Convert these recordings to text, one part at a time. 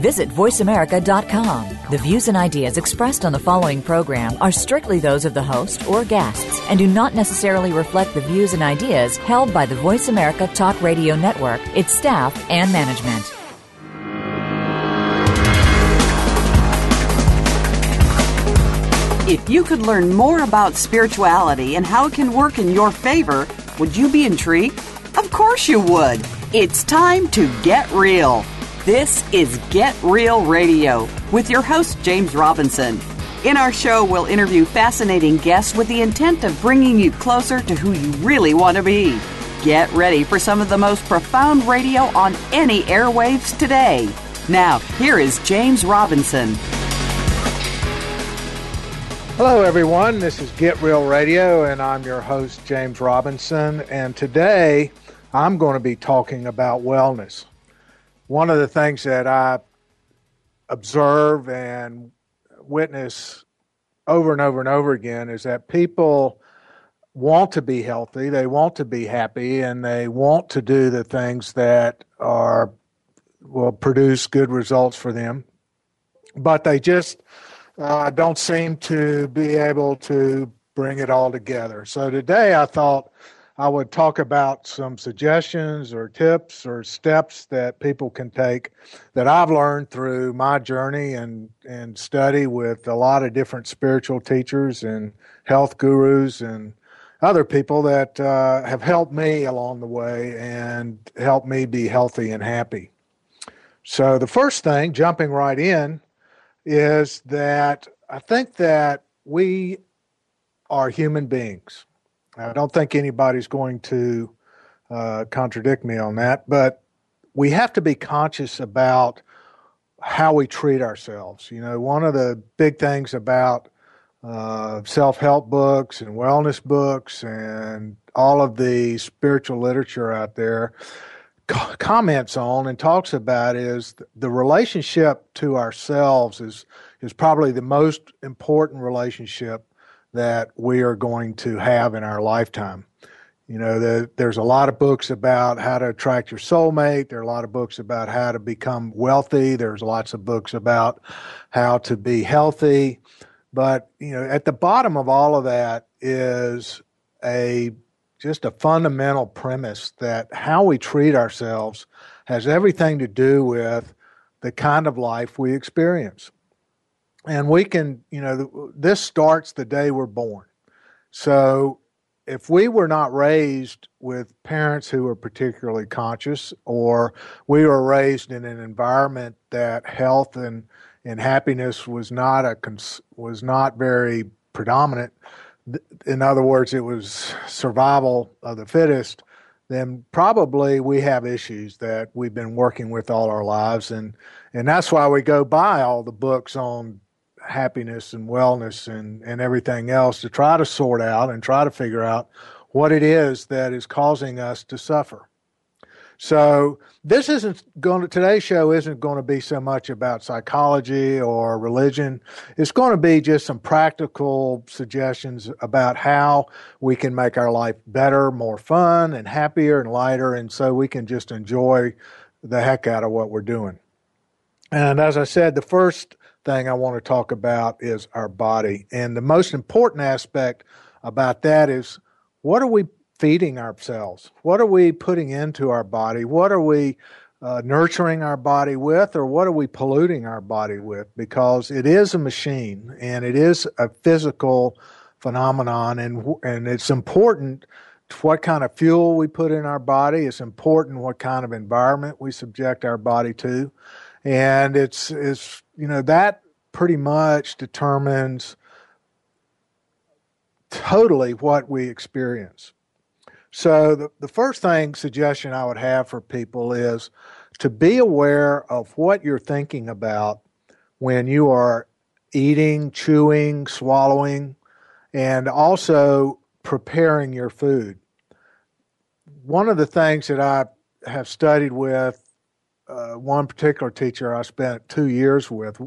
Visit VoiceAmerica.com. The views and ideas expressed on the following program are strictly those of the host or guests and do not necessarily reflect the views and ideas held by the Voice America Talk Radio Network, its staff, and management. If you could learn more about spirituality and how it can work in your favor, would you be intrigued? Of course you would. It's time to get real. This is Get Real Radio with your host, James Robinson. In our show, we'll interview fascinating guests with the intent of bringing you closer to who you really want to be. Get ready for some of the most profound radio on any airwaves today. Now, here is James Robinson. Hello, everyone. This is Get Real Radio, and I'm your host, James Robinson. And today I'm going to be talking about wellness. One of the things that I observe and witness over and over and over again is that people want to be healthy, they want to be happy, and they want to do the things that are will produce good results for them, but they just uh, don't seem to be able to bring it all together. So today I thought I would talk about some suggestions or tips or steps that people can take that I've learned through my journey and, and study with a lot of different spiritual teachers and health gurus and other people that uh, have helped me along the way and helped me be healthy and happy. So, the first thing, jumping right in, is that I think that we are human beings. I don't think anybody's going to uh, contradict me on that, but we have to be conscious about how we treat ourselves. You know, one of the big things about uh, self help books and wellness books and all of the spiritual literature out there comments on and talks about is the relationship to ourselves is is probably the most important relationship that we are going to have in our lifetime. You know, the, there's a lot of books about how to attract your soulmate. There are a lot of books about how to become wealthy. There's lots of books about how to be healthy. But, you know, at the bottom of all of that is a just a fundamental premise that how we treat ourselves has everything to do with the kind of life we experience. And we can, you know, this starts the day we're born. So if we were not raised with parents who were particularly conscious, or we were raised in an environment that health and, and happiness was not a was not very predominant, in other words, it was survival of the fittest, then probably we have issues that we've been working with all our lives. And, and that's why we go buy all the books on happiness and wellness and, and everything else to try to sort out and try to figure out what it is that is causing us to suffer. So this isn't going to today's show isn't going to be so much about psychology or religion. It's going to be just some practical suggestions about how we can make our life better, more fun and happier and lighter and so we can just enjoy the heck out of what we're doing. And as I said, the first thing I want to talk about is our body. And the most important aspect about that is what are we feeding ourselves? What are we putting into our body? What are we uh, nurturing our body with, or what are we polluting our body with? Because it is a machine and it is a physical phenomenon, and and it's important what kind of fuel we put in our body. It's important what kind of environment we subject our body to, and it's it's you know that pretty much determines totally what we experience. So, the, the first thing suggestion I would have for people is to be aware of what you're thinking about when you are eating, chewing, swallowing, and also preparing your food. One of the things that I have studied with uh, one particular teacher I spent two years with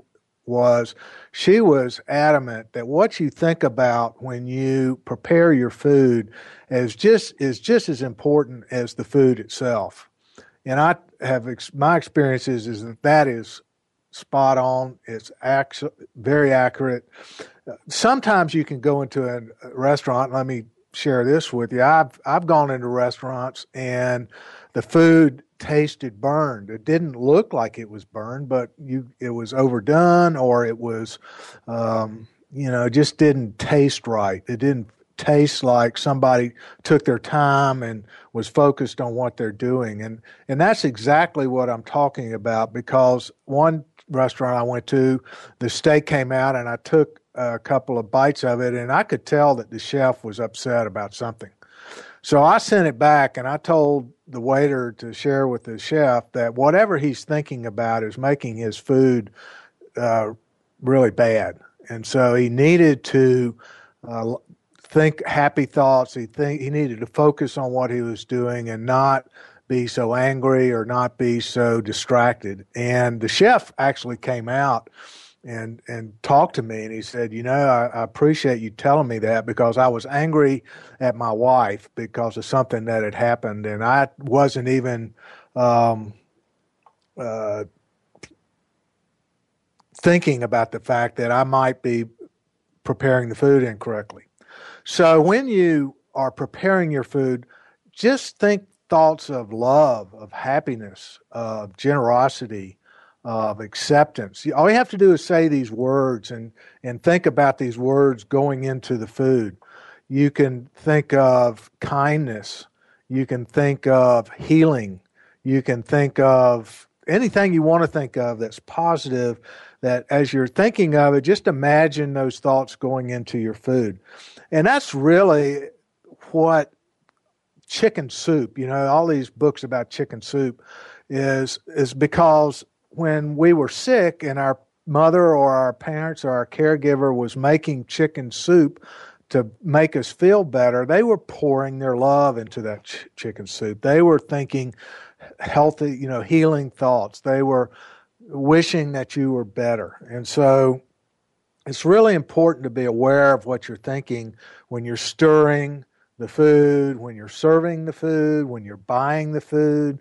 was she was adamant that what you think about when you prepare your food is just is just as important as the food itself. And I have my experiences is that that is spot on. It's ac- very accurate. Sometimes you can go into a restaurant. Let me share this with you. I've I've gone into restaurants and the food tasted burned. It didn't look like it was burned, but you it was overdone or it was, um, you know, just didn't taste right. It didn't taste like somebody took their time and was focused on what they're doing. And and that's exactly what I'm talking about because one restaurant I went to, the steak came out and I took a couple of bites of it and I could tell that the chef was upset about something. So I sent it back and I told the waiter to share with the chef that whatever he's thinking about is making his food uh, really bad. And so he needed to uh, think happy thoughts. He think he needed to focus on what he was doing and not be so angry or not be so distracted. And the chef actually came out and and talked to me and he said, you know, I, I, appreciate you telling me that because I was angry at my wife because of something that had happened and I wasn't even um, uh, thinking about the fact that I might be preparing the food incorrectly. So when you are preparing your food, just think thoughts of love, of happiness, of generosity, of acceptance. All you have to do is say these words and, and think about these words going into the food. You can think of kindness. You can think of healing. You can think of anything you want to think of that's positive. That as you're thinking of it, just imagine those thoughts going into your food. And that's really what chicken soup, you know, all these books about chicken soup is is because when we were sick and our mother or our parents or our caregiver was making chicken soup to make us feel better, they were pouring their love into that ch- chicken soup. They were thinking healthy, you know, healing thoughts. They were wishing that you were better. And so it's really important to be aware of what you're thinking when you're stirring the food, when you're serving the food, when you're buying the food.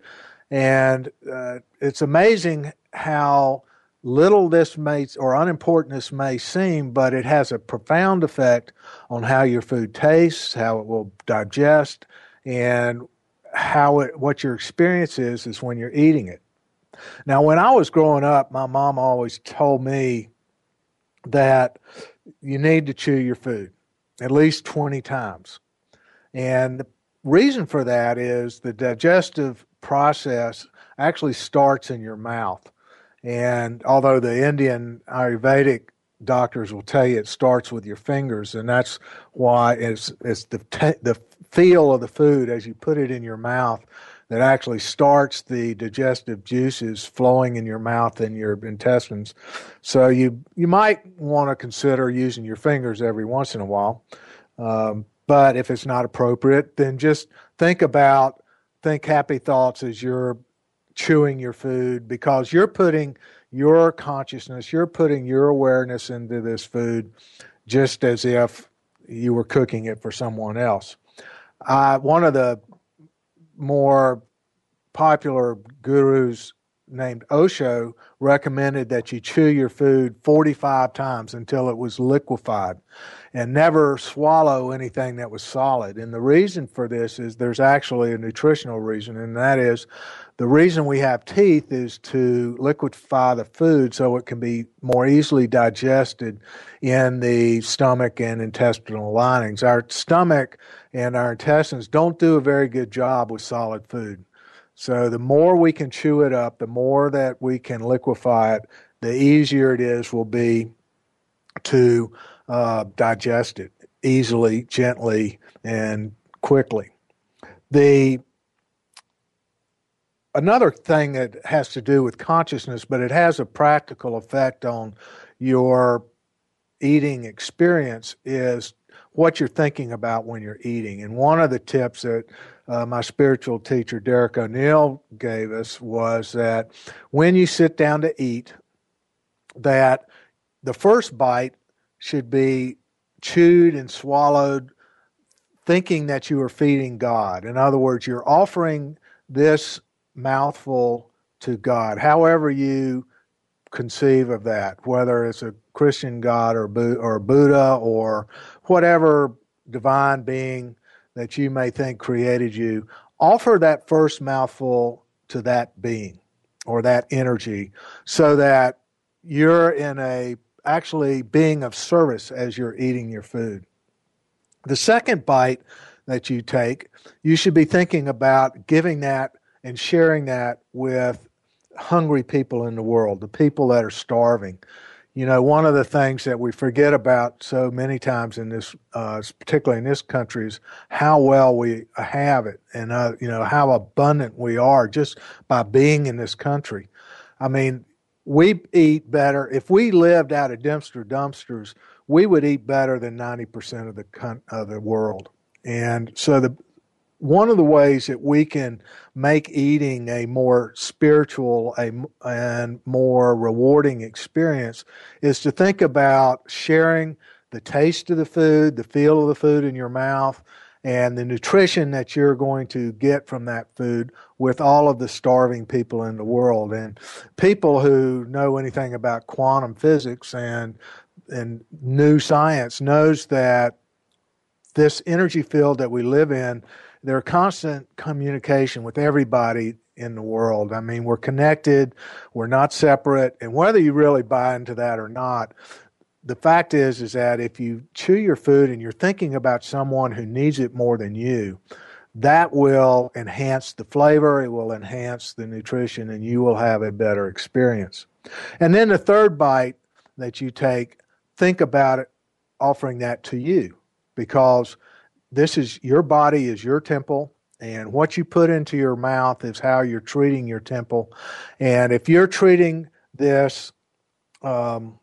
And uh, it's amazing how little this may or unimportant this may seem, but it has a profound effect on how your food tastes, how it will digest, and how it what your experience is is when you're eating it. Now, when I was growing up, my mom always told me that you need to chew your food at least 20 times. And the reason for that is the digestive process actually starts in your mouth. And although the Indian Ayurvedic doctors will tell you it starts with your fingers, and that's why it's it's the the feel of the food as you put it in your mouth that actually starts the digestive juices flowing in your mouth and your intestines. So you you might want to consider using your fingers every once in a while, um, but if it's not appropriate, then just think about think happy thoughts as you're chewing your food because you're putting your consciousness, you're putting your awareness into this food just as if you were cooking it for someone else. Uh, one of the more popular gurus named Osho recommended that you chew your food 45 times until it was liquefied and never swallow anything that was solid. And the reason for this is there's actually a nutritional reason, and that is the reason we have teeth is to liquefy the food so it can be more easily digested in the stomach and intestinal linings. Our stomach and our intestines don't do a very good job with solid food. So the more we can chew it up, the more that we can liquefy it, the easier it is will be to uh, digest it easily, gently, and quickly. The another thing that has to do with consciousness, but it has a practical effect on your eating experience is what you're thinking about when you're eating. And one of the tips that uh, my spiritual teacher Derek O'Neill gave us was that when you sit down to eat, that the first bite should be chewed and swallowed thinking that you are feeding God. In other words, you're offering this mouthful to God, however you conceive of that, whether it's a Christian God or, or Buddha or whatever divine being that you may think created you, offer that first mouthful to that being or that energy so that you're in a actually being of service as you're eating your food. The second bite that you take, you should be thinking about giving that and sharing that with hungry people in the world, the people that are starving. You know, one of the things that we forget about so many times in this, uh, particularly in this country, is how well we have it and, uh, you know, how abundant we are just by being in this country. I mean, we eat better. If we lived out of dumpster dumpsters, we would eat better than 90% of the, of the world. And so the, one of the ways that we can make eating a more spiritual a, and more rewarding experience is to think about sharing the taste of the food, the feel of the food in your mouth, and the nutrition that you're going to get from that food with all of the starving people in the world. And people who know anything about quantum physics and and new science knows that this energy field that we live in there's constant communication with everybody in the world. I mean, we're connected, we're not separate, and whether you really buy into that or not, the fact is is that if you chew your food and you're thinking about someone who needs it more than you, that will enhance the flavor, it will enhance the nutrition, and you will have a better experience. And then the third bite that you take, think about it offering that to you because this is your body is your temple and what you put into your mouth is how you're treating your temple and if you're treating this um,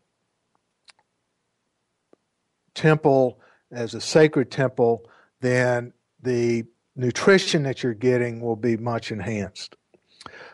temple as a sacred temple then the nutrition that you're getting will be much enhanced.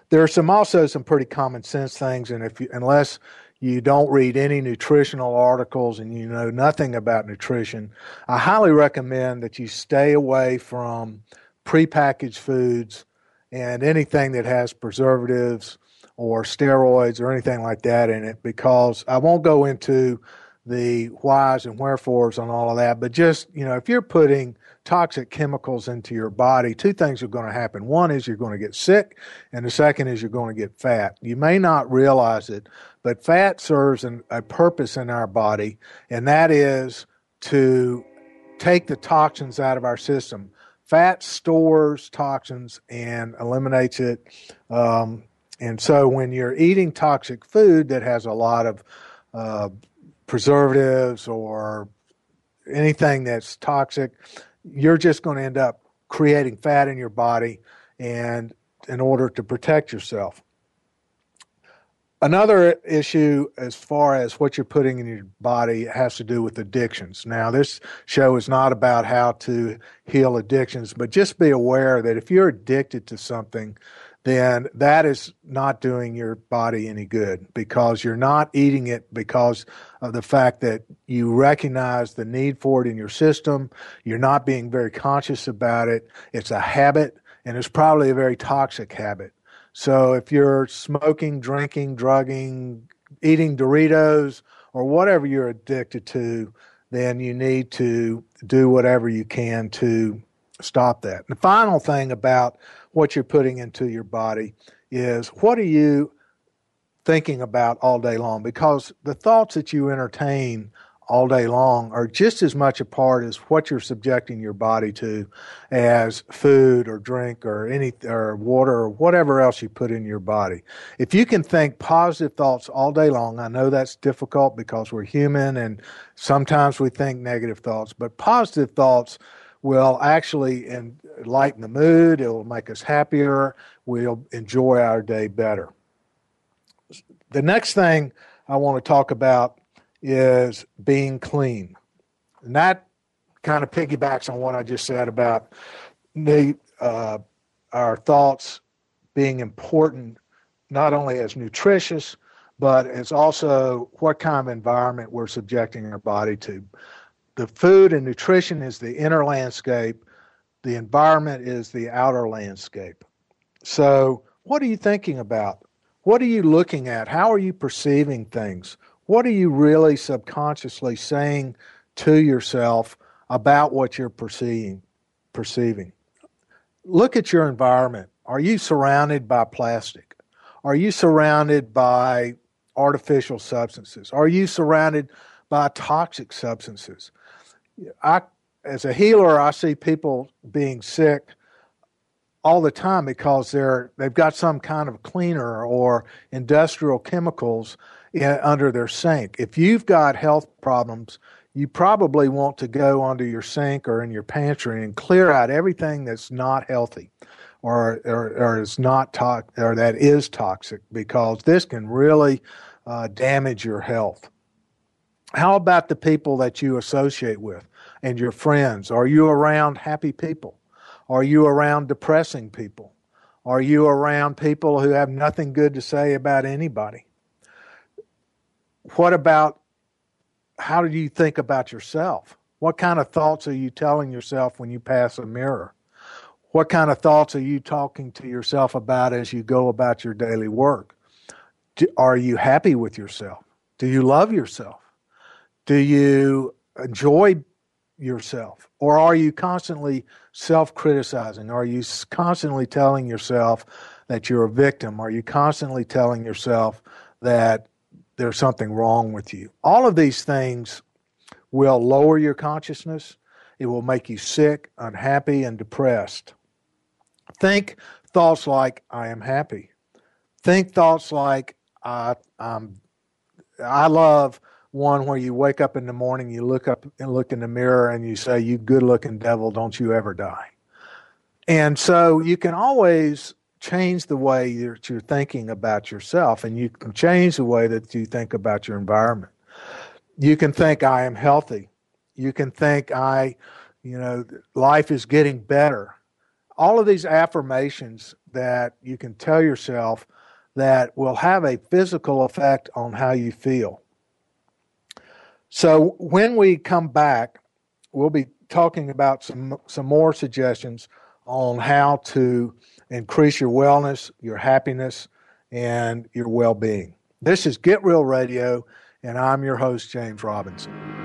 There are some also some pretty common sense things and if you, unless you don't read any nutritional articles and you know nothing about nutrition, I highly recommend that you stay away from prepackaged foods and anything that has preservatives or steroids or anything like that in it because I won't go into the whys and wherefores on all of that, but just, you know, if you're putting toxic chemicals into your body, two things are going to happen. One is you're going to get sick, and the second is you're going to get fat. You may not realize it, but fat serves an, a purpose in our body, and that is to take the toxins out of our system. Fat stores toxins and eliminates it. Um, and so when you're eating toxic food that has a lot of uh, preservatives or anything that's toxic, you're just going to end up creating fat in your body and in order to protect yourself. Another issue, as far as what you're putting in your body, has to do with addictions. Now, this show is not about how to heal addictions, but just be aware that if you're addicted to something, then that is not doing your body any good because you're not eating it because of the fact that you recognize the need for it in your system. You're not being very conscious about it. It's a habit, and it's probably a very toxic habit. So if you're smoking, drinking, drugging, eating Doritos, or whatever you're addicted to, then you need to do whatever you can to stop that. The final thing about what you're putting into your body is what are you thinking about all day long? Because the thoughts that you entertain all day long are just as much a part as what you're subjecting your body to as food or drink or any or water or whatever else you put in your body. If you can think positive thoughts all day long, I know that's difficult because we're human and sometimes we think negative thoughts, but positive thoughts will actually lighten the mood. It will make us happier. We'll enjoy our day better. The next thing I want to talk about is being clean. And that kind of piggybacks on what I just said about the uh, our thoughts being important, not only as nutritious, but it's also what kind of environment we're subjecting our body to. The food and nutrition is the inner landscape, the environment is the outer landscape. So, what are you thinking about? What are you looking at? How are you perceiving things? What are you really subconsciously saying to yourself about what you're perceiving? Perceiving. Look at your environment. Are you surrounded by plastic? Are you surrounded by artificial substances? Are you surrounded by toxic substances? I, as a healer, I see people being sick all the time because they're they've got some kind of cleaner or industrial chemicals in, under their sink. If you've got health problems, you probably want to go under your sink or in your pantry and clear out everything that's not healthy or or, or is not to- or that is toxic because this can really uh, damage your health. How about the people that you associate with and your friends? Are you around happy people? Are you around depressing people? Are you around people who have nothing good to say about anybody? What about how do you think about yourself? What kind of thoughts are you telling yourself when you pass a mirror? What kind of thoughts are you talking to yourself about as you go about your daily work? Do, are you happy with yourself? Do you love yourself? Do you enjoy yourself? Or are you constantly self criticizing? Are you constantly telling yourself that you're a victim? Are you constantly telling yourself that there's something wrong with you? All of these things will lower your consciousness. It will make you sick, unhappy, and depressed. Think thoughts like, I am happy. Think thoughts like, I, I'm, I love one where you wake up in the morning, you look up and look in the mirror, and you say, "You good-looking devil, don't you ever die." And so you can always change the way you're, you're thinking about yourself, and you can change the way that you think about your environment. You can think, "I am healthy." You can think, "I, you know, life is getting better." All of these affirmations that you can tell yourself that will have a physical effect on how you feel. So when we come back, we'll be talking about some some more suggestions on how to increase your wellness, your happiness, and your well-being. This is Get Real Radio, and I'm your host James Robinson.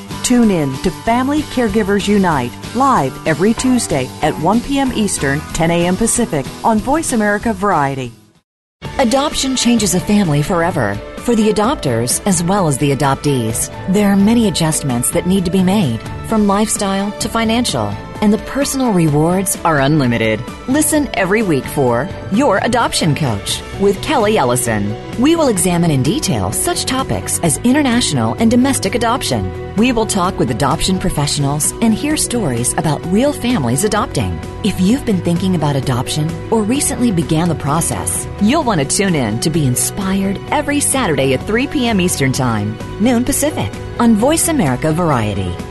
Tune in to Family Caregivers Unite live every Tuesday at 1 p.m. Eastern, 10 a.m. Pacific on Voice America Variety. Adoption changes a family forever. For the adopters as well as the adoptees, there are many adjustments that need to be made, from lifestyle to financial, and the personal rewards are unlimited. Listen every week for Your Adoption Coach with Kelly Ellison. We will examine in detail such topics as international and domestic adoption. We will talk with adoption professionals and hear stories about real families adopting. If you've been thinking about adoption or recently began the process, you'll want to tune in to be inspired every Saturday at 3 p.m. Eastern Time, noon Pacific, on Voice America Variety.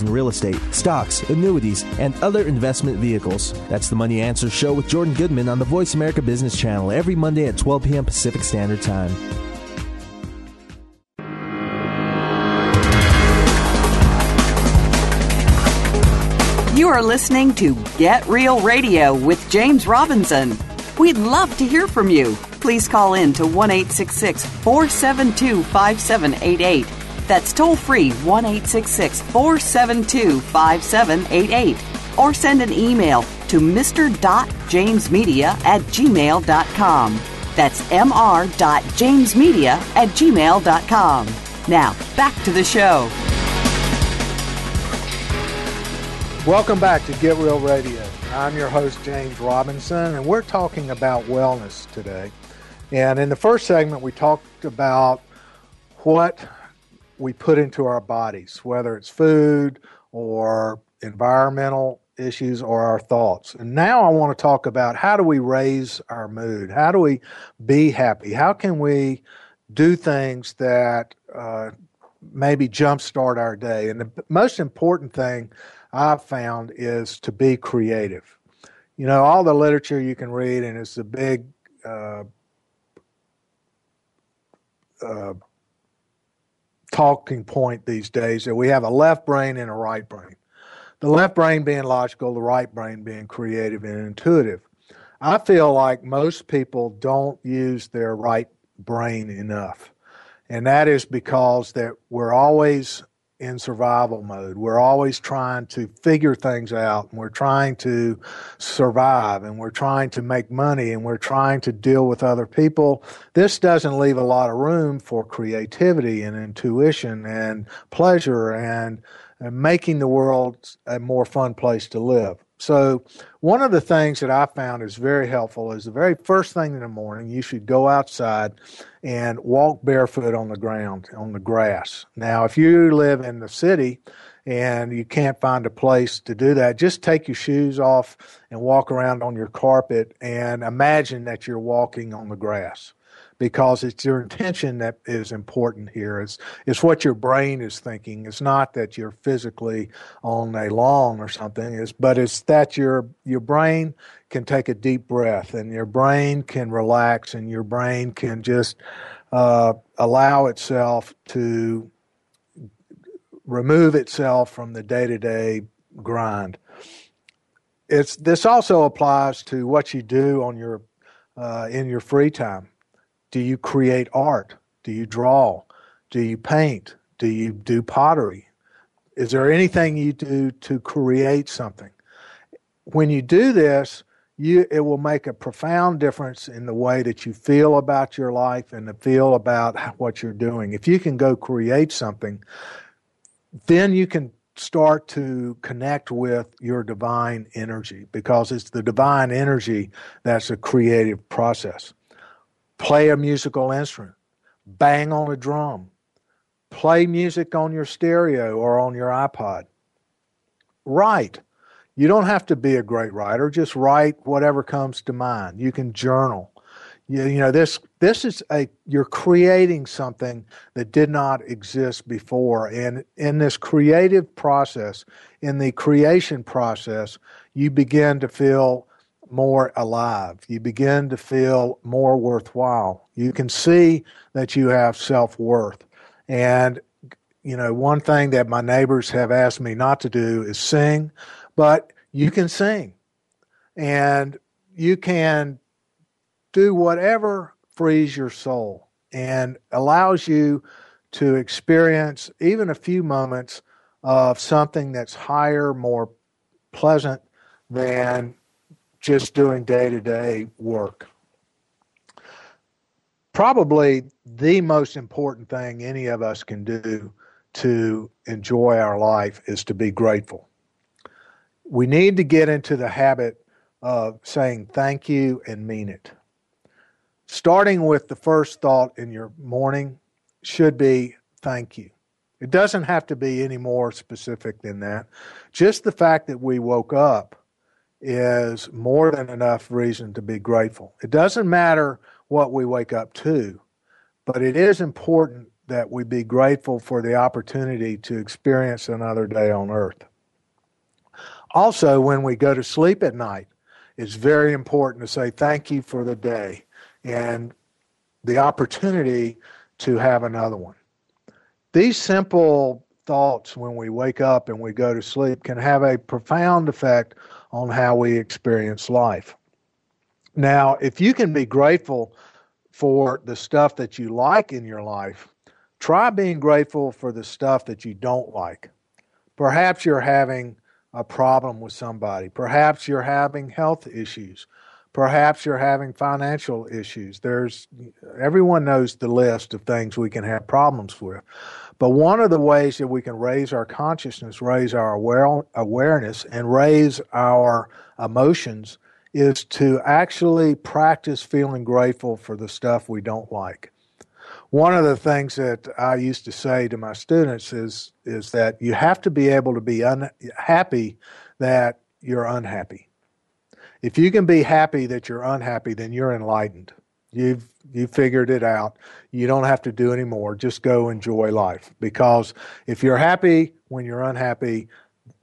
in real estate, stocks, annuities, and other investment vehicles. That's the Money Answer Show with Jordan Goodman on the Voice America Business Channel every Monday at 12 p.m. Pacific Standard Time. You are listening to Get Real Radio with James Robinson. We'd love to hear from you. Please call in to 1 472 5788. That's toll free 1 472 5788. Or send an email to mr.jamesmedia at gmail.com. That's mr.jamesmedia at gmail.com. Now, back to the show. Welcome back to Get Real Radio. I'm your host, James Robinson, and we're talking about wellness today. And in the first segment, we talked about what we put into our bodies, whether it's food or environmental issues or our thoughts. And now I want to talk about how do we raise our mood? How do we be happy? How can we do things that uh, maybe jumpstart our day? And the most important thing I've found is to be creative. You know, all the literature you can read, and it's a big uh, uh, talking point these days that we have a left brain and a right brain. The left brain being logical, the right brain being creative and intuitive. I feel like most people don't use their right brain enough. And that is because that we're always in survival mode. We're always trying to figure things out and we're trying to survive and we're trying to make money and we're trying to deal with other people. This doesn't leave a lot of room for creativity and intuition and pleasure and, and making the world a more fun place to live. So, one of the things that I found is very helpful is the very first thing in the morning, you should go outside and walk barefoot on the ground, on the grass. Now, if you live in the city and you can't find a place to do that, just take your shoes off and walk around on your carpet and imagine that you're walking on the grass because it's your intention that is important here. It's, it's what your brain is thinking. It's not that you're physically on a lawn or something, it's, but it's that your, your brain can take a deep breath and your brain can relax and your brain can just uh, allow itself to remove itself from the day to day grind. It's, this also applies to what you do on your uh, in your free time. Do you create art? Do you draw? Do you paint? Do you do pottery? Is there anything you do to create something? When you do this, you it will make a profound difference in the way that you feel about your life and the feel about what you're doing. If you can go create something, then you can start to connect with your divine energy because it's the divine energy that's a creative process play a musical instrument, bang on a drum, play music on your stereo or on your iPod. Write. You don't have to be a great writer, just write whatever comes to mind. You can journal. You, you know this this is a you're creating something that did not exist before and in this creative process in the creation process you begin to feel more alive. You begin to feel more worthwhile. You can see that you have self worth. And, you know, one thing that my neighbors have asked me not to do is sing, but you can sing. And you can do whatever frees your soul and allows you to experience even a few moments of something that's higher, more pleasant than just doing day to day work. Probably the most important thing any of us can do to enjoy our life is to be grateful. We need to get into the habit of saying thank you and mean it. Starting with the first thought in your morning should be thank you. It doesn't have to be any more specific than that. Just the fact that we woke up is more than enough reason to be grateful. It doesn't matter what we wake up to, but it is important that we be grateful for the opportunity to experience another day on earth. Also, when we go to sleep at night, it's very important to say thank you for the day and the opportunity to have another one. These simple thoughts when we wake up and we go to sleep can have a profound effect on how we experience life. Now, if you can be grateful for the stuff that you like in your life, try being grateful for the stuff that you don't like. Perhaps you're having a problem with somebody. Perhaps you're having health issues. Perhaps you're having financial issues. There's everyone knows the list of things we can have problems with. But one of the ways that we can raise our consciousness, raise our aware, awareness, and raise our emotions is to actually practice feeling grateful for the stuff we don't like. One of the things that I used to say to my students is is that you have to be able to be unhappy that you're unhappy. If you can be happy that you're unhappy, then you're enlightened. You've you figured it out. You don't have to do any more. Just go enjoy life. Because if you're happy when you're unhappy,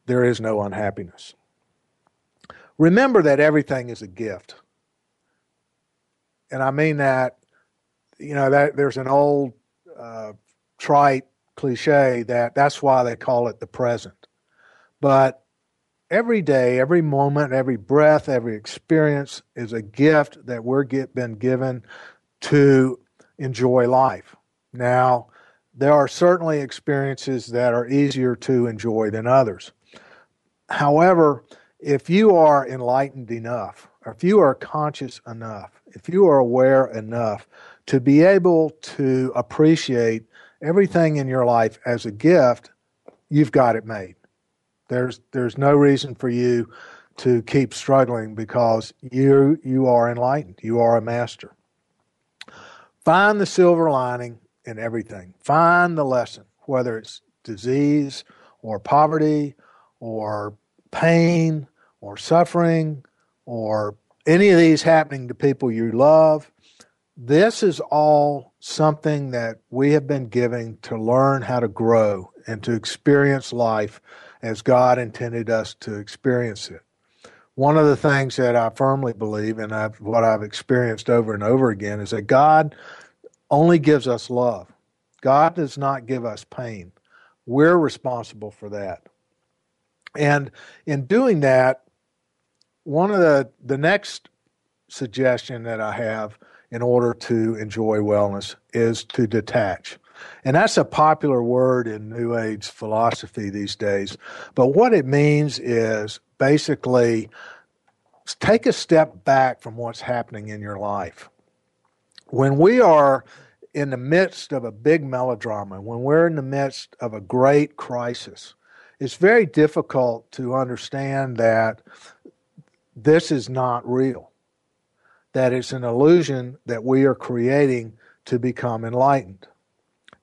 there is no unhappiness. Remember that everything is a gift. And I mean that, you know, that there's an old uh, trite cliche that that's why they call it the present. But every day, every moment, every breath, every experience is a gift that we're get, been given to enjoy life. Now, there are certainly experiences that are easier to enjoy than others. However, if you are enlightened enough, or if you are conscious enough, if you are aware enough to be able to appreciate everything in your life as a gift, you've got it made. There's there's no reason for you to keep struggling because you you are enlightened. You are a master. Find the silver lining in everything. Find the lesson, whether it's disease or poverty or pain or suffering or any of these happening to people you love. This is all something that we have been given to learn how to grow and to experience life as God intended us to experience it. One of the things that I firmly believe, and I've, what I've experienced over and over again, is that God only gives us love. God does not give us pain. We're responsible for that. And in doing that, one of the, the next suggestion that I have in order to enjoy wellness is to detach. And that's a popular word in New Age philosophy these days. But what it means is basically take a step back from what's happening in your life. When we are in the midst of a big melodrama, when we're in the midst of a great crisis, it's very difficult to understand that this is not real, that it's an illusion that we are creating to become enlightened.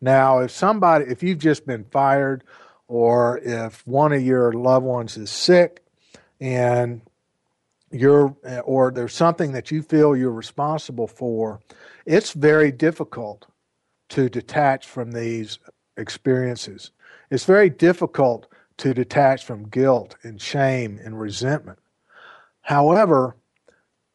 Now, if somebody, if you've just been fired, or if one of your loved ones is sick, and you're, or there's something that you feel you're responsible for, it's very difficult to detach from these experiences. It's very difficult to detach from guilt and shame and resentment. However,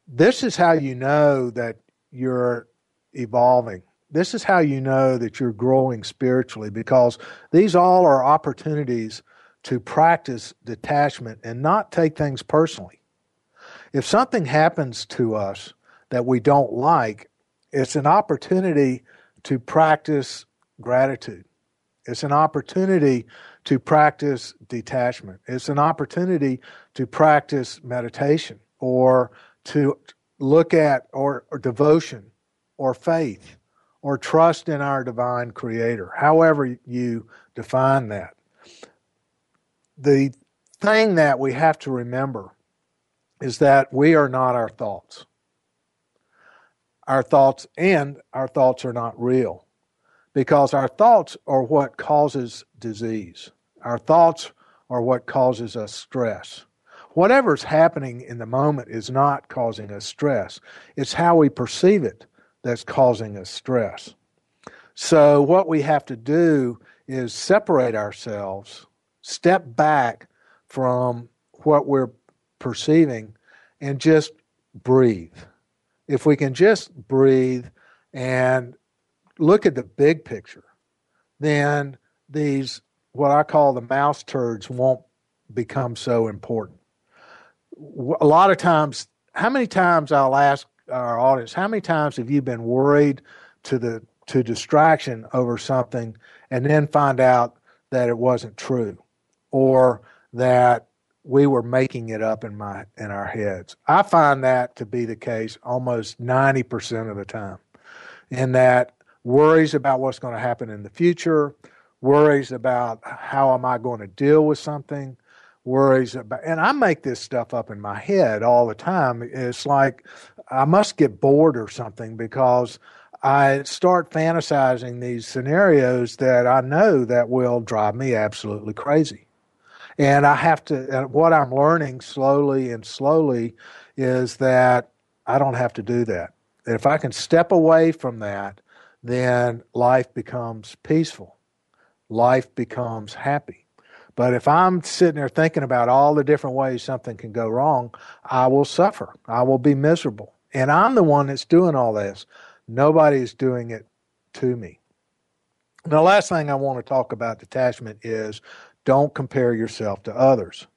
this is how you know that you're evolving this is how you know that you're growing spiritually because these all are opportunities to practice detachment and not take things personally. If something happens to us that we don't like, it's an opportunity to practice gratitude. It's an opportunity to practice detachment. It's an opportunity to practice meditation or to look at or, or devotion or faith or trust in our divine creator, however you define that. The thing that we have to remember is that we are not our thoughts. Our thoughts and our thoughts are not real because our thoughts are what causes disease. Our thoughts are what causes us stress. Whatever's happening in the moment is not causing us stress. It's how we perceive it that's causing us stress. So, what we have to do is separate ourselves, step back from what we're perceiving, and just breathe. If we can just breathe and look at the big picture, then these, what I call the mouse turds, won't become so important. A lot of times, how many times I'll ask our audience, how many times have you been worried to the to distraction over something and then find out that it wasn't true or that we were making it up in my in our heads. I find that to be the case almost 90% of the time. In that worries about what's going to happen in the future, worries about how am I going to deal with something, worries about and I make this stuff up in my head all the time. It's like I must get bored or something because I start fantasizing these scenarios that I know that will drive me absolutely crazy. And I have to, what I'm learning slowly and slowly is that I don't have to do that. If I can step away from that, then life becomes peaceful. Life becomes happy. But if I'm sitting there thinking about all the different ways something can go wrong, I will suffer. I will be miserable. And I'm the one that's doing all this. Nobody's doing it to me. The last thing I want to talk about detachment is don't compare yourself to others.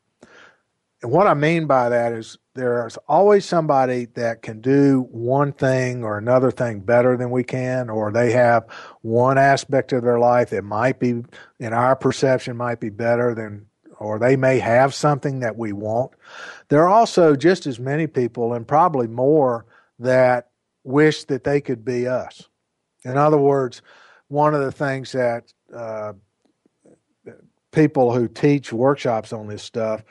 And what I mean by that is there's always somebody that can do one thing or another thing better than we can, or they have one aspect of their life that might be, in our perception, might be better than, or they may have something that we want. There are also just as many people, and probably more, that wish that they could be us. In other words, one of the things that uh, people who teach workshops on this stuff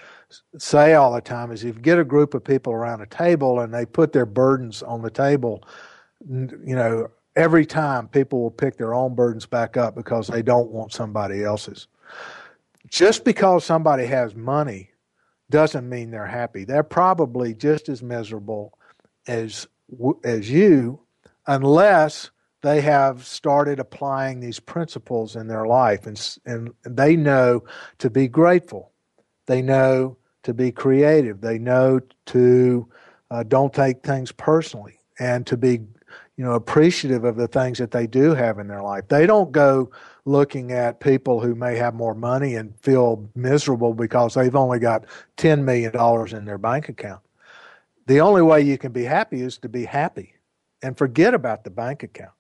say all the time is if you get a group of people around a table and they put their burdens on the table, you know, every time people will pick their own burdens back up because they don't want somebody else's. Just because somebody has money doesn't mean they're happy. They're probably just as miserable as as you unless they have started applying these principles in their life and, and they know to be grateful. They know to be creative. They know to uh, don't take things personally and to be you know appreciative of the things that they do have in their life. They don't go looking at people who may have more money and feel miserable because they've only got 10 million dollars in their bank account. The only way you can be happy is to be happy and forget about the bank account.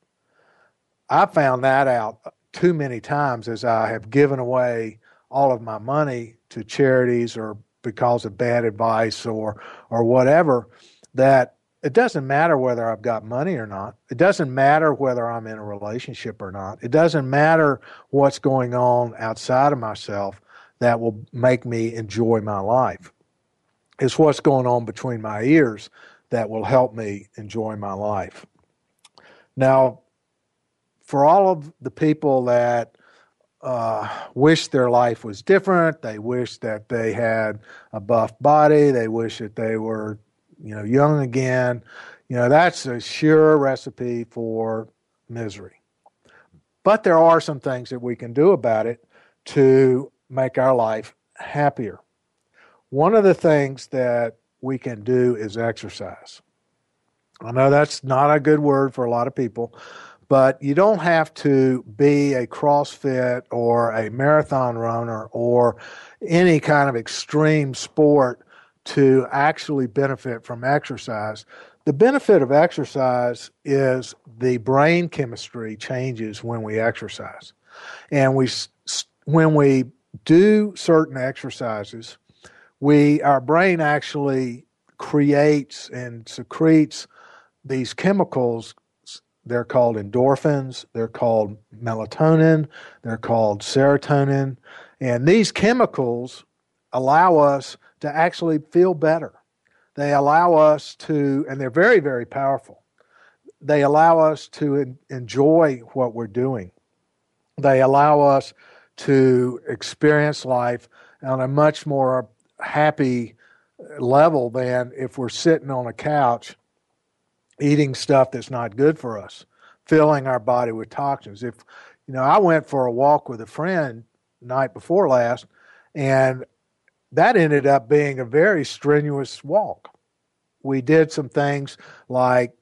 I found that out too many times as I have given away all of my money to charities or because of bad advice or or whatever that it doesn't matter whether I've got money or not. It doesn't matter whether I'm in a relationship or not. It doesn't matter what's going on outside of myself that will make me enjoy my life. It's what's going on between my ears that will help me enjoy my life. Now, for all of the people that uh, wish their life was different, they wish that they had a buff body, they wish that they were, you know, young again. You know, that's a sure recipe for misery. But there are some things that we can do about it to make our life happier. One of the things that we can do is exercise. I know that's not a good word for a lot of people, but you don't have to be a CrossFit or a marathon runner or any kind of extreme sport to actually benefit from exercise. The benefit of exercise is the brain chemistry changes when we exercise. And we when we do certain exercises, we our brain actually creates and secretes these chemicals they're called endorphins, they're called melatonin, they're called serotonin. And these chemicals allow us to actually feel better. They allow us to, and they're very, very powerful. They allow us to enjoy what we're doing. They allow us to experience life on a much more happy uh, level than if we're sitting on a couch eating stuff that's not good for us. filling our body with toxins. If you know, I went for a walk with a friend night before last, and that ended up being a very strenuous walk. We did some things like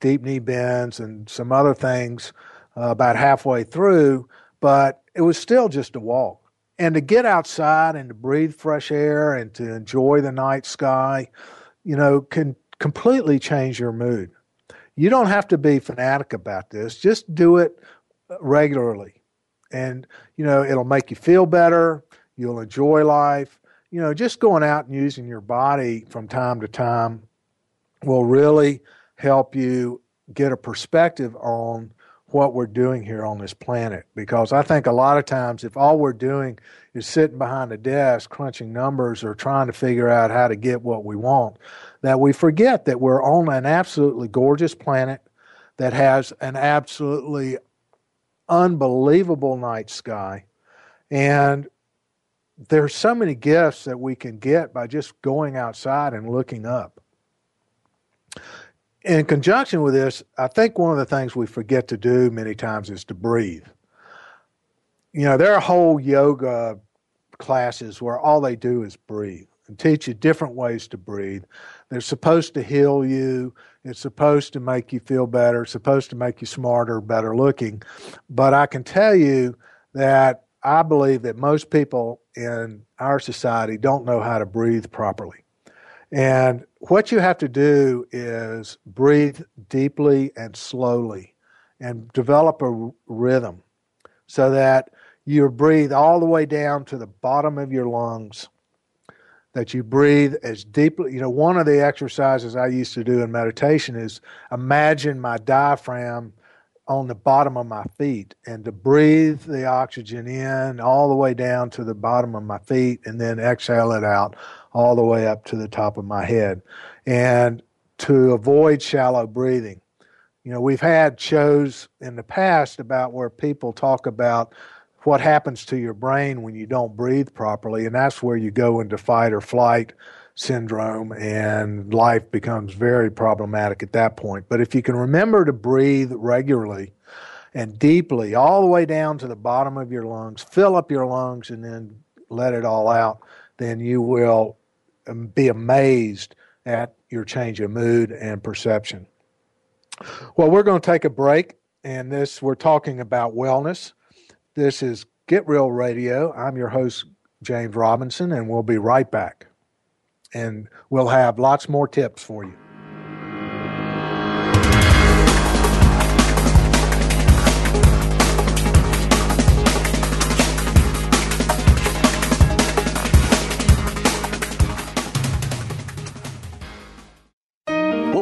deep knee bends and some other things uh, about halfway through, but it was still just a walk. And to get outside and to breathe fresh air and to enjoy the night sky, you know, can completely change your mood. You don't have to be fanatic about this. Just do it regularly. And, you know, it'll make you feel better. You'll enjoy life. You know, just going out and using your body from time to time will really help you get a perspective on what we're doing here on this planet. Because I think a lot of times, if all we're doing is sitting behind a desk crunching numbers or trying to figure out how to get what we want, that we forget that we're on an absolutely gorgeous planet that has an absolutely unbelievable night sky. And there's so many gifts that we can get by just going outside and looking up. In conjunction with this, I think one of the things we forget to do many times is to breathe. You know, there are whole yoga classes where all they do is breathe and teach you different ways to breathe. They're supposed to heal you. It's supposed to make you feel better. It's supposed to make you smarter, better looking. But I can tell you that I believe that most people in our society don't know how to breathe properly. And what you have to do is breathe deeply and slowly and develop a rhythm so that you breathe all the way down to the bottom of your lungs that you breathe as deeply. You know, one of the exercises I used to do in meditation is imagine my diaphragm on the bottom of my feet and to breathe the oxygen in all the way down to the bottom of my feet and then exhale it out all the way up to the top of my head. And to avoid shallow breathing. You know, we've had shows in the past about where people talk about what happens to your brain when you don't breathe properly, and that's where you go into fight or flight syndrome, and life becomes very problematic at that point. But if you can remember to breathe regularly and deeply, all the way down to the bottom of your lungs, fill up your lungs, and then let it all out, then you will um, be amazed at your change of mood and perception. Well, we're going to take a break, and this we're talking about wellness. This is Get Real Radio. I'm your host, James Robinson, and we'll be right back. And we'll have lots more tips for you.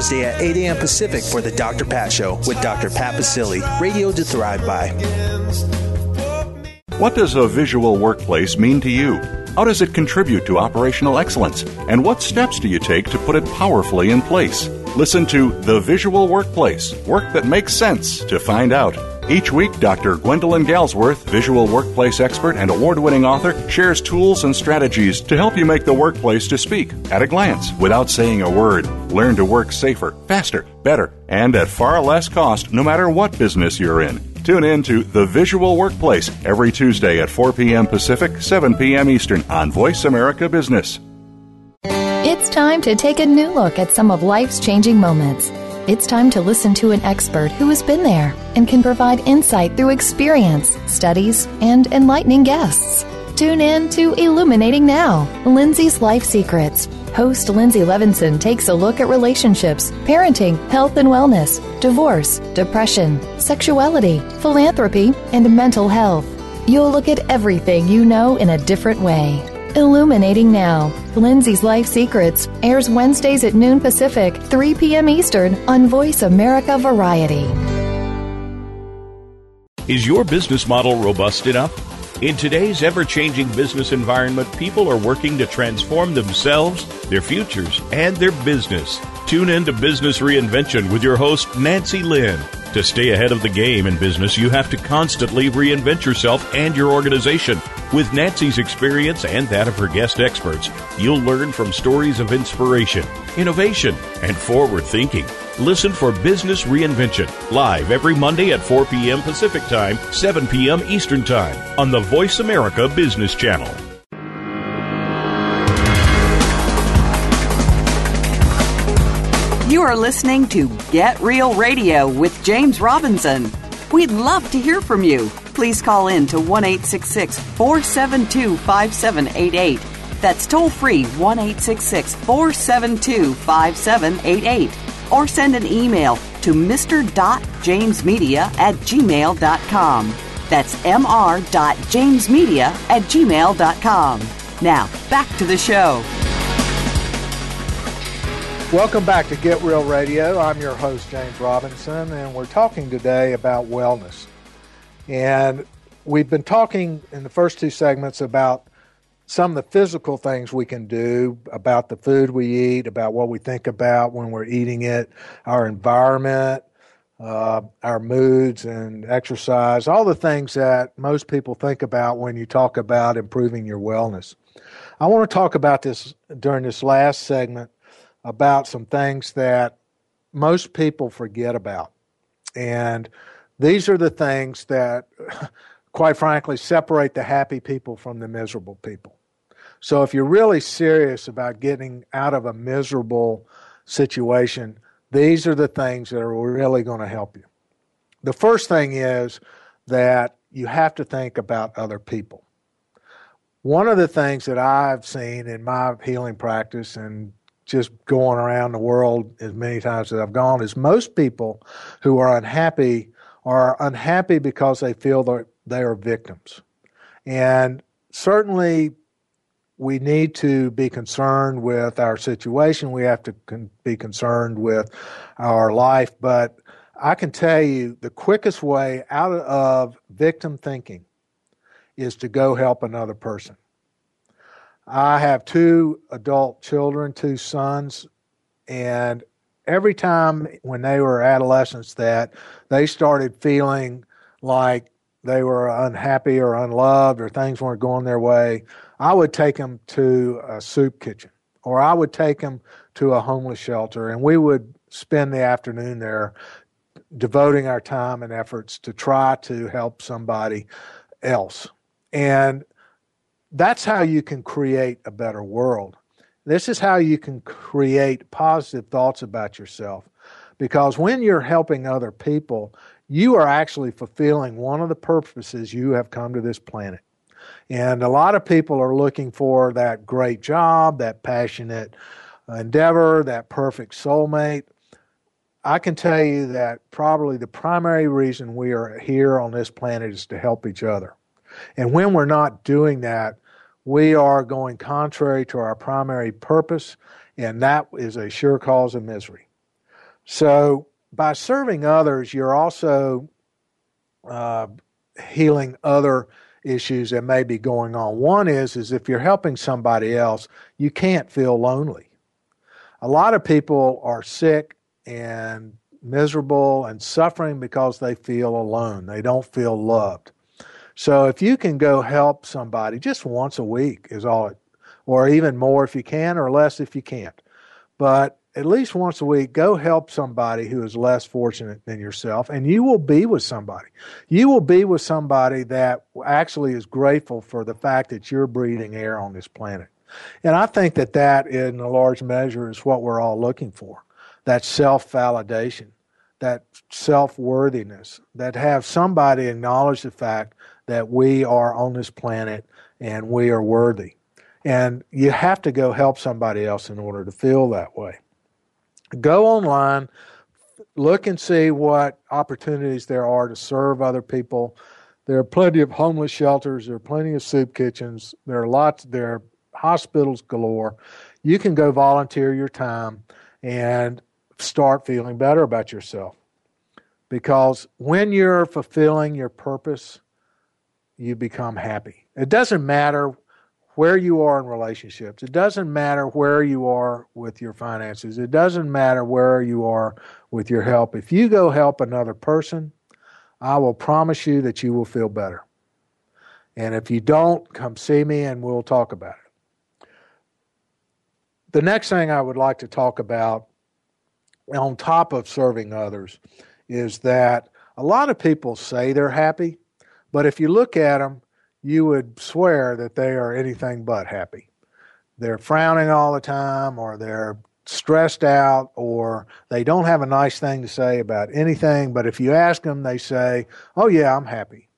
Thursday at 8 a.m. Pacific for the Dr. Pat Show with Dr. Pat Baccili, radio to thrive by. What does a visual workplace mean to you? How does it contribute to operational excellence? And what steps do you take to put it powerfully in place? Listen to The Visual Workplace Work That Makes Sense to find out. Each week, Dr. Gwendolyn Galsworth, visual workplace expert and award winning author, shares tools and strategies to help you make the workplace to speak at a glance without saying a word. Learn to work safer, faster, better, and at far less cost no matter what business you're in. Tune in to The Visual Workplace every Tuesday at 4 p.m. Pacific, 7 p.m. Eastern on Voice America Business. It's time to take a new look at some of life's changing moments. It's time to listen to an expert who has been there and can provide insight through experience, studies, and enlightening guests. Tune in to Illuminating Now, Lindsay's Life Secrets. Host Lindsay Levinson takes a look at relationships, parenting, health and wellness, divorce, depression, sexuality, philanthropy, and mental health. You'll look at everything you know in a different way. Illuminating Now. Lindsay's Life Secrets airs Wednesdays at noon Pacific, 3 p.m. Eastern on Voice America Variety. Is your business model robust enough? In today's ever changing business environment, people are working to transform themselves, their futures, and their business. Tune in to Business Reinvention with your host, Nancy Lynn. To stay ahead of the game in business, you have to constantly reinvent yourself and your organization. With Nancy's experience and that of her guest experts, you'll learn from stories of inspiration, innovation, and forward thinking. Listen for Business Reinvention live every Monday at 4 p.m. Pacific Time, 7 p.m. Eastern Time on the Voice America Business Channel. You are listening to Get Real Radio with James Robinson. We'd love to hear from you. Please call in to 1 472 5788. That's toll free 1 472 5788 or send an email to mr.jamesmedia at gmail.com. That's mr.jamesmedia at gmail.com. Now, back to the show. Welcome back to Get Real Radio. I'm your host, James Robinson, and we're talking today about wellness. And we've been talking in the first two segments about some of the physical things we can do about the food we eat, about what we think about when we're eating it, our environment, uh, our moods, and exercise, all the things that most people think about when you talk about improving your wellness. I want to talk about this during this last segment about some things that most people forget about. And these are the things that, quite frankly, separate the happy people from the miserable people. So if you're really serious about getting out of a miserable situation, these are the things that are really going to help you. The first thing is that you have to think about other people. One of the things that I've seen in my healing practice and just going around the world as many times as I've gone is most people who are unhappy are unhappy because they feel that they are victims. And certainly we need to be concerned with our situation. We have to con- be concerned with our life. But I can tell you the quickest way out of victim thinking is to go help another person. I have two adult children, two sons, and every time when they were adolescents that they started feeling like they were unhappy or unloved or things weren't going their way, I would take them to a soup kitchen or I would take them to a homeless shelter and we would spend the afternoon there devoting our time and efforts to try to help somebody else. And that's how you can create a better world. This is how you can create positive thoughts about yourself. Because when you're helping other people, you are actually fulfilling one of the purposes you have come to this planet. And a lot of people are looking for that great job, that passionate endeavor, that perfect soulmate. I can tell you that probably the primary reason we are here on this planet is to help each other. And when we're not doing that, we are going contrary to our primary purpose, and that is a sure cause of misery. So, by serving others, you're also uh, healing other issues that may be going on. One is is if you're helping somebody else, you can't feel lonely. A lot of people are sick and miserable and suffering because they feel alone. They don't feel loved. So if you can go help somebody just once a week is all it or even more if you can or less if you can't. But at least once a week, go help somebody who is less fortunate than yourself, and you will be with somebody. You will be with somebody that actually is grateful for the fact that you're breathing air on this planet. And I think that that, in a large measure, is what we're all looking for that self validation, that self worthiness, that have somebody acknowledge the fact that we are on this planet and we are worthy. And you have to go help somebody else in order to feel that way go online, look and see what opportunities there are to serve other people. There are plenty of homeless shelters. There are plenty of soup kitchens. There are lots. There are hospitals galore. You can go volunteer your time and start feeling better about yourself. because when you're fulfilling your purpose, you become happy. It doesn't matter where you are in relationships. It doesn't matter where you are with your finances. It doesn't matter where you are with your help. If you go help another person, I will promise you that you will feel better. And if you don't, come see me and we'll talk about it. The next thing I would like to talk about, on top of serving others, is that a lot of people say they're happy, but if you look at them, you would swear that they are anything but happy. They're frowning all the time, or they're stressed out, or they don't have a nice thing to say about anything. But if you ask them, they say, Oh, yeah, I'm happy.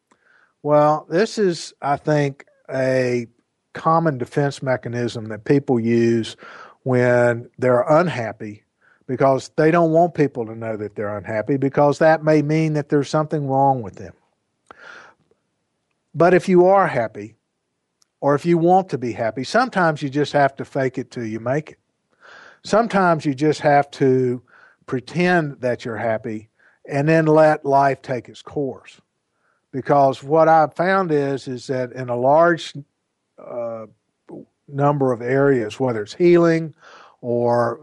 Well, this is, I think, a common defense mechanism that people use when they're unhappy because they don't want people to know that they're unhappy because that may mean that there's something wrong with them. But if you are happy, or if you want to be happy, sometimes you just have to fake it till you make it. Sometimes you just have to pretend that you're happy and then let life take its course. Because what I've found is is that in a large uh, number of areas, whether it's healing or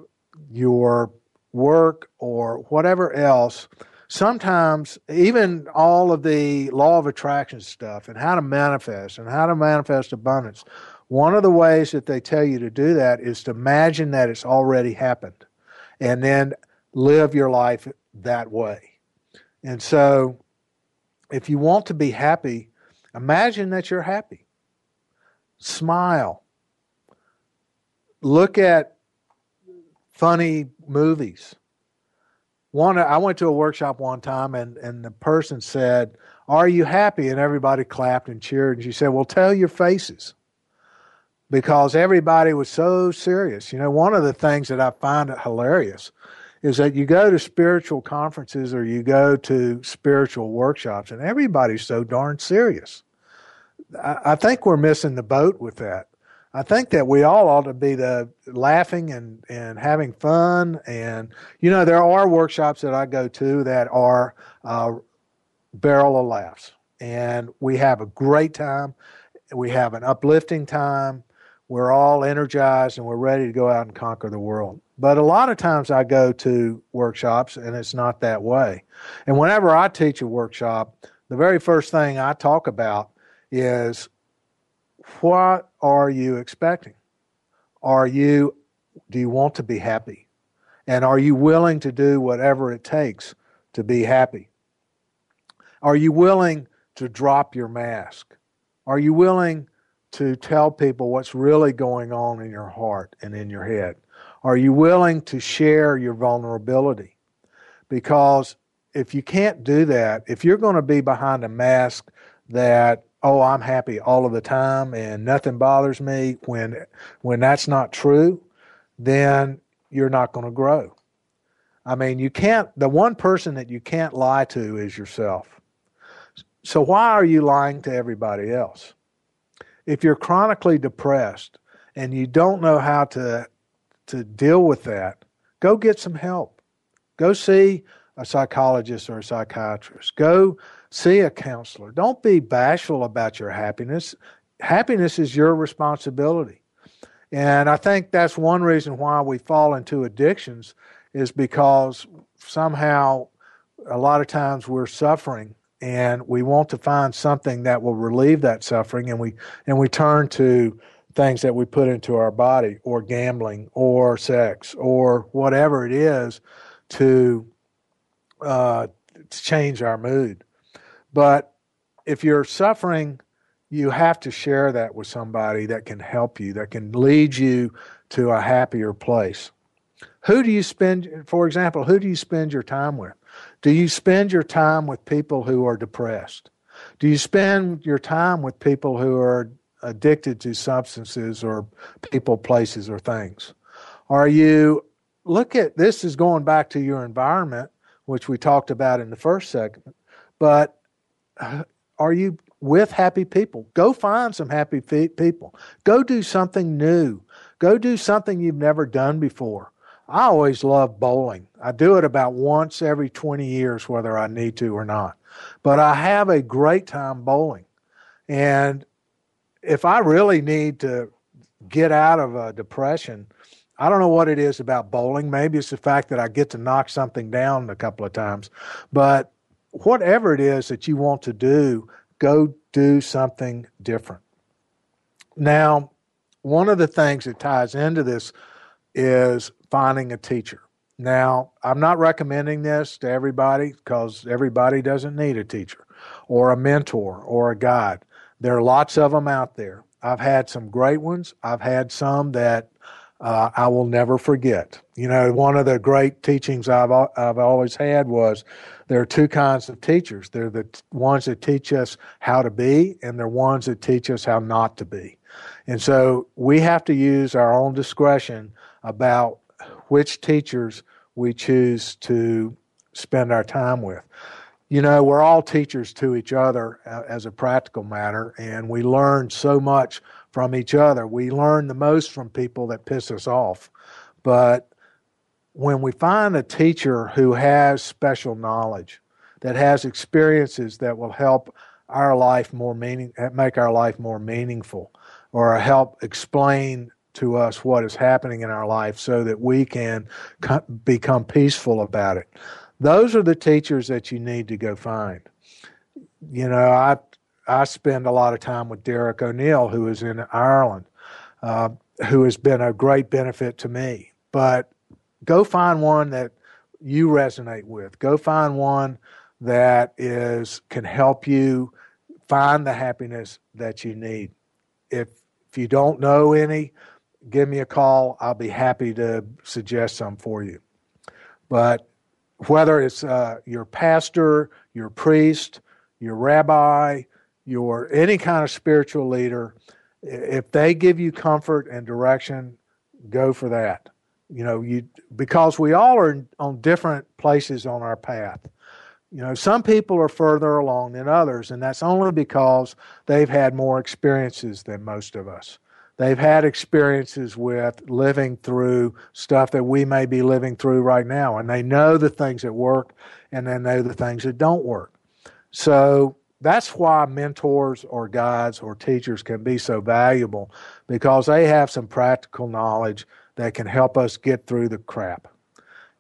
your work or whatever else, sometimes even all of the law of attraction stuff and how to manifest and how to manifest abundance one of the ways that they tell you to do that is to imagine that it's already happened and then live your life that way. And so if you want to be happy imagine that you're happy. Smile. Look at funny movies one I went to a workshop one time and, and the person said, Are you happy? And everybody clapped and cheered. And she said, Well, tell your faces. Because everybody was so serious. You know, one of the things that I find hilarious is that you go to spiritual conferences or you go to spiritual workshops and everybody's so darn serious. I, I think we're missing the boat with that. I think that we all ought to be the laughing and, and having fun. And, you know, there are workshops that I go to that are uh, barrel of laughs. And we have a great time. We have an uplifting time. We're all energized and we're ready to go out and conquer the world. But a lot of times I go to workshops and it's not that way. And whenever I teach a workshop, the very first thing I talk about is what are you expecting? Are you, do you want to be happy? And are you willing to do whatever it takes to be happy? Are you willing to drop your mask? Are you willing to tell people what's really going on in your heart and in your head? Are you willing to share your vulnerability? Because if you can't do that, if you're going to be behind a mask that oh, I'm happy all of the time and nothing bothers me when when that's not true, then you're not going to grow. I mean, you can't the one person that you can't lie to is yourself. So why are you lying to everybody else? If you're chronically depressed and you don't know how to to deal with that, go get some help. Go see a psychologist or a psychiatrist. Go See a counselor. Don't be bashful about your happiness. Happiness is your responsibility. And I think that's one reason why we fall into addictions is because somehow a lot of times we're suffering and we want to find something that will relieve that suffering and we and we turn to things that we put into our body or gambling or sex or whatever it is to uh, to change our mood but if you're suffering, you have to share that with somebody that can help you, that can lead you to a happier place. Who do you spend, for example, who do you spend your time with? Do you spend your time with people who are depressed? Do you spend your time with people who are addicted to substances or people, places, or things? Are you, look at this is going back to your environment, which we talked about in the first segment, but uh, are you with happy people? Go find some happy people. Go do something new. Go do something you've never done before. I always love bowling. I do it about once every 20 years, whether I need to or not. But I have a great time bowling. And if I really need to get out of a depression, I don't know what it is about bowling. Maybe it's the fact that I get to knock something down a couple of times. But whatever it is that you want to do, go do something different. Now, one of the things that ties into this is finding a teacher. Now, I'm not recommending this to everybody because everybody doesn't need a teacher or a mentor or a guide. There are lots of them out there. I've had some great ones. I've had some that uh, I will never forget. You know, one of the great teachings I've I've always had was there are two kinds of teachers. They're the t- ones that teach us how to be, and they're ones that teach us how not to be. And so we have to use our own discretion about which teachers we choose to spend our time with. You know, we're all teachers to each other uh, as a practical matter, and we learn so much from each other. We learn the most from people that piss us off. But when we find a teacher who has special knowledge, that has experiences that will help our life more meaning, eh, make our life more meaningful, or help explain to us what is happening in our life so that we can become peaceful about it. Those are the teachers that you need to go find. You know, I I spend a lot of time with Derek O'Neill, who is in Ireland, uh, who has been a great benefit to me. But go find one that you resonate with. Go find one that is can help you find the happiness that you need. If if you don't know any, give me a call. I'll be happy to suggest some for you. But whether it's uh, your pastor, your priest, your rabbi, your any kind of spiritual leader, if they give you comfort and direction, go for that. You know, you because we all are on different places on our path. You know, some people are further along than others, and that's only because they've had more experiences than most of us. They've had experiences with living through stuff that we may be living through right now, and they know the things that work and they know the things that don't work. So that's why mentors or guides or teachers can be so valuable because they have some practical knowledge that can help us get through the crap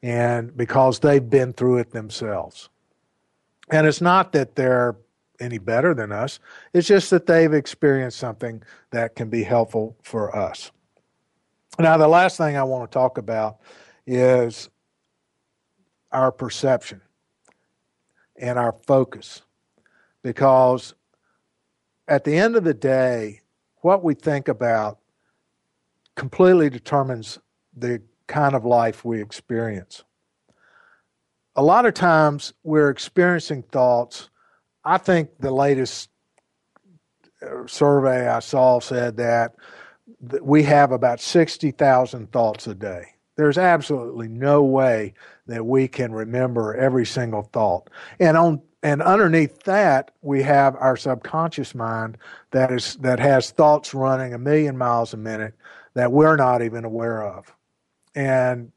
and because they've been through it themselves. And it's not that they're any better than us, it's just that they've experienced something that can be helpful for us. Now, the last thing I want to talk about is our perception and our focus because at the end of the day, what we think about completely determines the kind of life we experience. A lot of times we're experiencing thoughts. I think the latest uh, survey I saw said that we have about 60,000 thoughts a day. There's absolutely no way that we can remember every single thought. And on and underneath that we have our subconscious mind that is that has thoughts running a million miles a minute that we're not even aware of and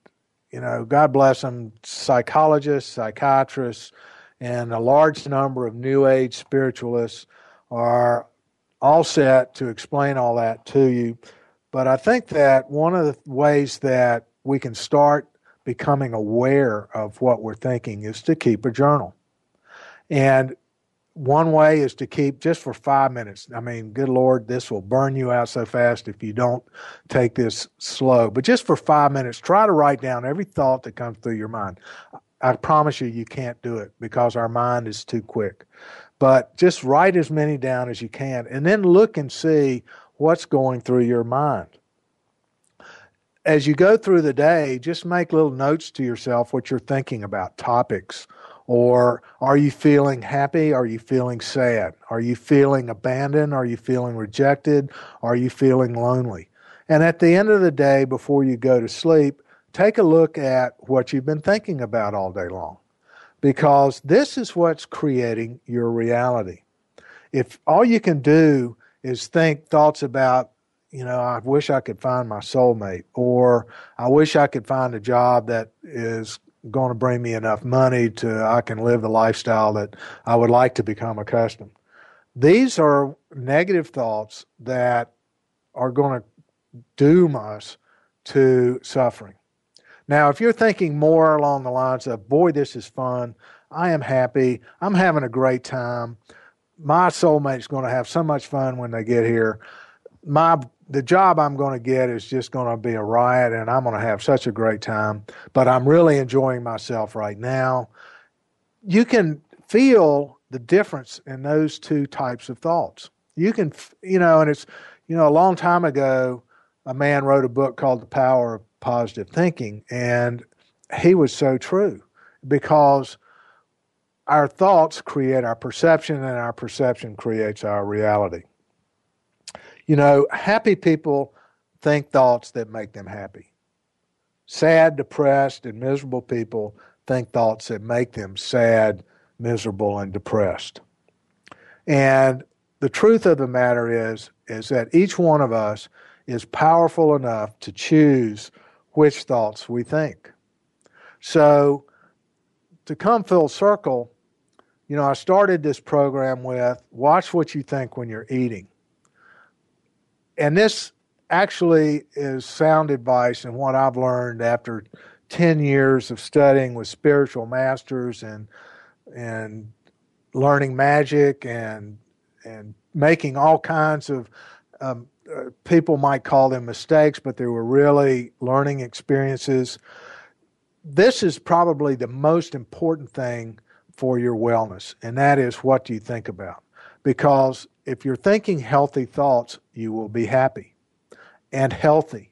you know god bless them psychologists psychiatrists and a large number of new age spiritualists are all set to explain all that to you but i think that one of the ways that we can start becoming aware of what we're thinking is to keep a journal and one way is to keep just for five minutes. I mean, good Lord, this will burn you out so fast if you don't take this slow. But just for five minutes, try to write down every thought that comes through your mind. I promise you, you can't do it because our mind is too quick. But just write as many down as you can and then look and see what's going through your mind. As you go through the day, just make little notes to yourself what you're thinking about, topics or are you feeling happy? Are you feeling sad? Are you feeling abandoned? Are you feeling rejected? Are you feeling lonely? And at the end of the day, before you go to sleep, take a look at what you've been thinking about all day long. Because this is what's creating your reality. If all you can do is think thoughts about, you know, I wish I could find my soulmate, or I wish I could find a job that is going to bring me enough money to I can live the lifestyle that I would like to become accustomed. These are negative thoughts that are going to doom us to suffering. Now, if you're thinking more along the lines of, boy, this is fun, I am happy, I'm having a great time, my soulmate's going to have so much fun when they get here, my the job I'm going to get is just going to be a riot and I'm going to have such a great time, but I'm really enjoying myself right now. You can feel the difference in those two types of thoughts. You can, you know, and it's, you know, a long time ago, a man wrote a book called The Power of Positive Thinking, and he was so true because our thoughts create our perception, and our perception creates our reality. You know, happy people think thoughts that make them happy. Sad, depressed, and miserable people think thoughts that make them sad, miserable, and depressed. And the truth of the matter is, is that each one of us is powerful enough to choose which thoughts we think. So, to come full circle, you know, I started this program with watch what you think when you're eating and this actually is sound advice and what I've learned after 10 years of studying with spiritual masters and and learning magic and and making all kinds of um, uh, people might call them mistakes, but they were really learning experiences. This is probably the most important thing for your wellness, and that is what do you think about? Because if you're thinking healthy thoughts, you will be happy and healthy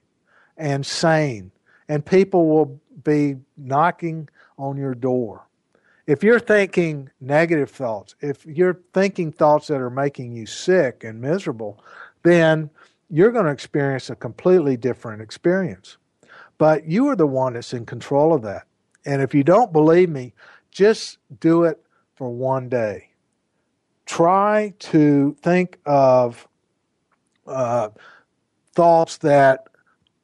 and sane, and people will be knocking on your door. If you're thinking negative thoughts, if you're thinking thoughts that are making you sick and miserable, then you're going to experience a completely different experience. But you are the one that's in control of that. And if you don't believe me, just do it for one day try to think of uh, thoughts that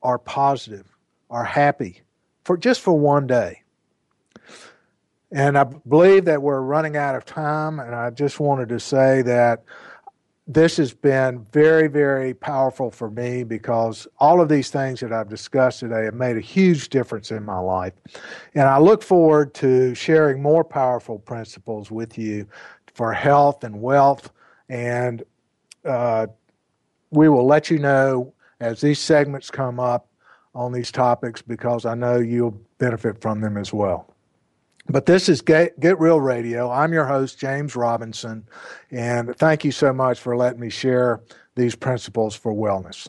are positive, are happy, for just for one day. And I believe that we're running out of time, and I just wanted to say that this has been very, very powerful for me because all of these things that I've discussed today have made a huge difference in my life. And I look forward to sharing more powerful principles with you for health and wealth. And uh, we will let you know as these segments come up on these topics because I know you'll benefit from them as well. But this is Get, Get Real Radio. I'm your host, James Robinson, and thank you so much for letting me share these principles for wellness.